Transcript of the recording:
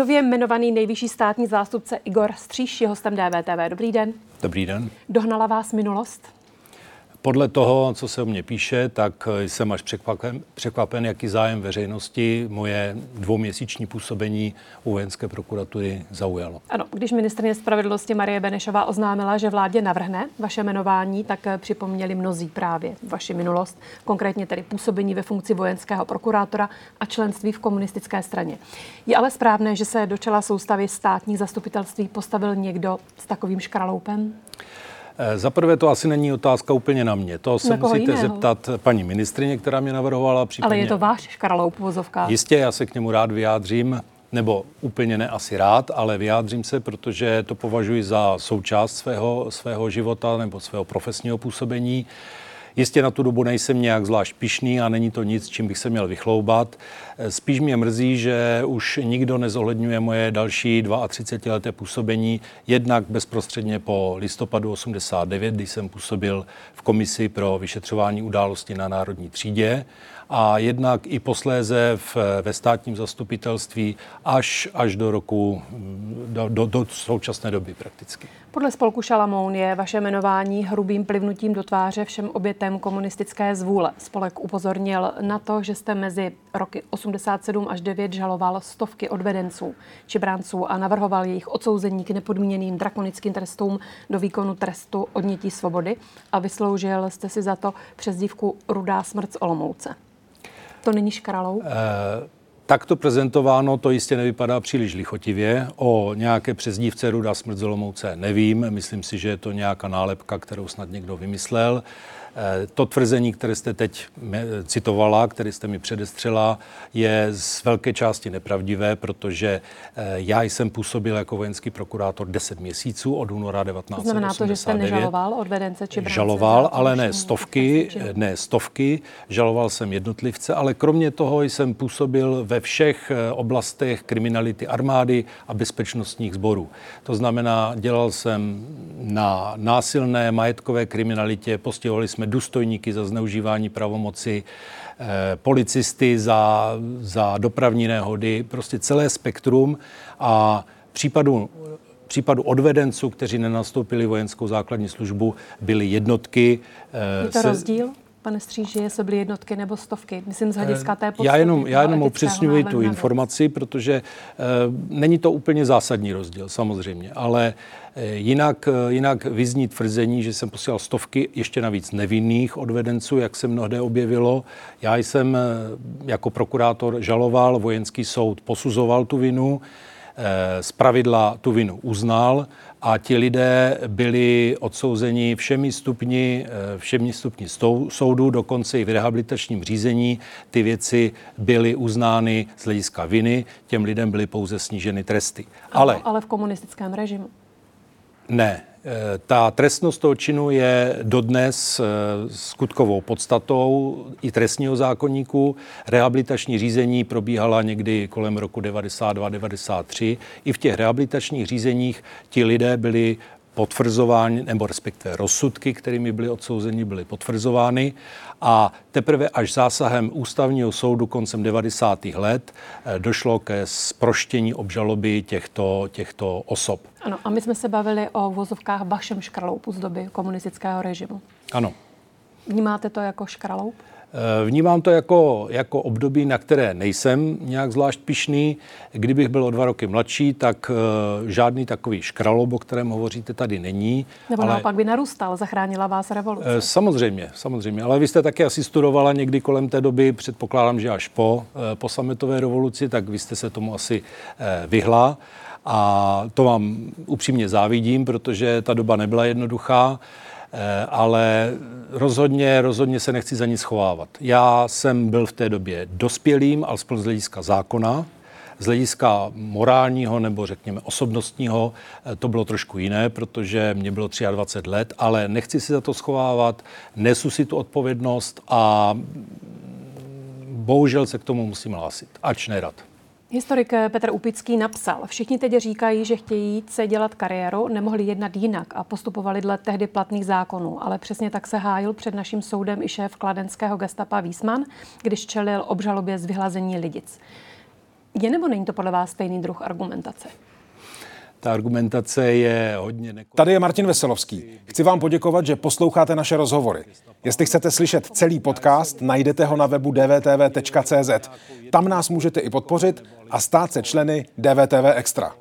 Nově jmenovaný nejvyšší státní zástupce Igor Stříš je hostem DVTV. Dobrý den. Dobrý den. Dohnala vás minulost? Podle toho, co se o mě píše, tak jsem až překvapen, překvapen jaký zájem veřejnosti moje dvouměsíční působení u vojenské prokuratury zaujalo. Ano, když ministrně spravedlnosti Marie Benešová oznámila, že vládě navrhne vaše jmenování, tak připomněli mnozí právě vaši minulost, konkrétně tedy působení ve funkci vojenského prokurátora a členství v komunistické straně. Je ale správné, že se do čela soustavy státních zastupitelství postavil někdo s takovým škraloupem? Eh, za prvé to asi není otázka úplně na mě. To se musíte jiného. zeptat paní ministrině, která mě navrhovala. Případně... Ale je to váš škraloup vozovka. Jistě, já se k němu rád vyjádřím nebo úplně ne asi rád, ale vyjádřím se, protože to považuji za součást svého, svého života nebo svého profesního působení. Jistě na tu dobu nejsem nějak zvlášť pišný a není to nic, čím bych se měl vychloubat. Spíš mě mrzí, že už nikdo nezohledňuje moje další 32 leté působení, jednak bezprostředně po listopadu 89, kdy jsem působil v komisi pro vyšetřování událostí na národní třídě a jednak i posléze v, ve státním zastupitelství až, až do roku, do, do, do současné doby prakticky. Podle spolku Šalamoun je vaše jmenování hrubým plivnutím do tváře všem obětem komunistické zvůle. Spolek upozornil na to, že jste mezi roky 87 až 9 žaloval stovky odvedenců či bránců a navrhoval jejich odsouzení k nepodmíněným drakonickým trestům do výkonu trestu odnětí svobody a vysloužil jste si za to přezdívku Rudá smrt z Olomouce. To není škralou? Uh... Takto prezentováno to jistě nevypadá příliš lichotivě. O nějaké přezdívce Ruda smrt Zolomouce nevím. Myslím si, že je to nějaká nálepka, kterou snad někdo vymyslel. Eh, to tvrzení, které jste teď citovala, které jste mi předestřela, je z velké části nepravdivé, protože eh, já jsem působil jako vojenský prokurátor 10 měsíců od února 1989. Znamená to, že jste nežaloval odvedence či bránce? Žaloval, ale ne stovky, ne stovky, žaloval jsem jednotlivce, ale kromě toho jsem působil ve všech eh, oblastech kriminality armády a bezpečnostních sborů. To znamená, dělal jsem na násilné majetkové kriminalitě, postihovali jsme důstojníky za zneužívání pravomoci, eh, policisty za, za dopravní nehody, prostě celé spektrum a případu případu odvedenců, kteří nenastoupili vojenskou základní službu, byly jednotky. Eh, Je to se, rozdíl? Pane Stříži, jestli byly jednotky nebo stovky? Myslím z hlediska té podstaty, Já jenom, já jenom upřesňuji tu informaci, protože uh, není to úplně zásadní rozdíl, samozřejmě, ale uh, jinak, uh, jinak vyzní tvrzení, že jsem posílal stovky ještě navíc nevinných odvedenců, jak se mnohde objevilo. Já jsem uh, jako prokurátor žaloval, vojenský soud posuzoval tu vinu, z pravidla tu vinu uznal a ti lidé byli odsouzeni všemi stupni, eh, všemi stupni soudu, dokonce i v rehabilitačním řízení ty věci byly uznány z hlediska viny, těm lidem byly pouze sníženy tresty. Ale, ale v komunistickém režimu? Ne, ta trestnost toho činu je dodnes eh, skutkovou podstatou i trestního zákonníku. Rehabilitační řízení probíhala někdy kolem roku 92-93. I v těch rehabilitačních řízeních ti lidé byli potvrzovány, nebo respektive rozsudky, kterými byli odsouzeni, byly potvrzovány a teprve až zásahem ústavního soudu koncem 90. let eh, došlo ke sproštění obžaloby těchto, těchto osob. Ano, a my jsme se bavili o vozovkách vašem škraloupu z doby komunistického režimu. Ano. Vnímáte to jako škraloup? Eh, vnímám to jako, jako období, na které nejsem nějak zvlášť pišný. Kdybych byl o dva roky mladší, tak uh, žádný takový škralob, o kterém hovoříte, tady není. Nebo ale... naopak by narůstal, zachránila vás revoluce. Uh, samozřejmě, samozřejmě. Ale vy jste také asi studovala někdy kolem té doby, předpokládám, že až po, po sametové revoluci, tak vy jste se tomu asi vyhla. A to vám upřímně závidím, protože ta doba nebyla jednoduchá. Eh, ale rozhodně, rozhodně se nechci za nic schovávat. Já jsem byl v té době dospělým, alespoň z hlediska zákona, z hlediska morálního nebo řekněme osobnostního eh, to bylo trošku jiné, protože mě bylo 23 let, ale nechci si za to schovávat, nesu si tu odpovědnost a bohužel se k tomu musím hlásit, ač nerad. Historik Petr Upický napsal, všichni teď říkají, že chtějí se dělat kariéru, nemohli jednat jinak a postupovali dle tehdy platných zákonů, ale přesně tak se hájil před naším soudem i šéf kladenského gestapa Wiesmann, když čelil obžalobě z vyhlazení lidic. Je nebo není to podle vás stejný druh argumentace? Ta argumentace je hodně nekorektní. Tady je Martin Veselovský. Chci vám poděkovat, že posloucháte naše rozhovory. Jestli chcete slyšet celý podcast, najdete ho na webu dvtv.cz. Tam nás můžete i podpořit a stát se členy DVTV Extra.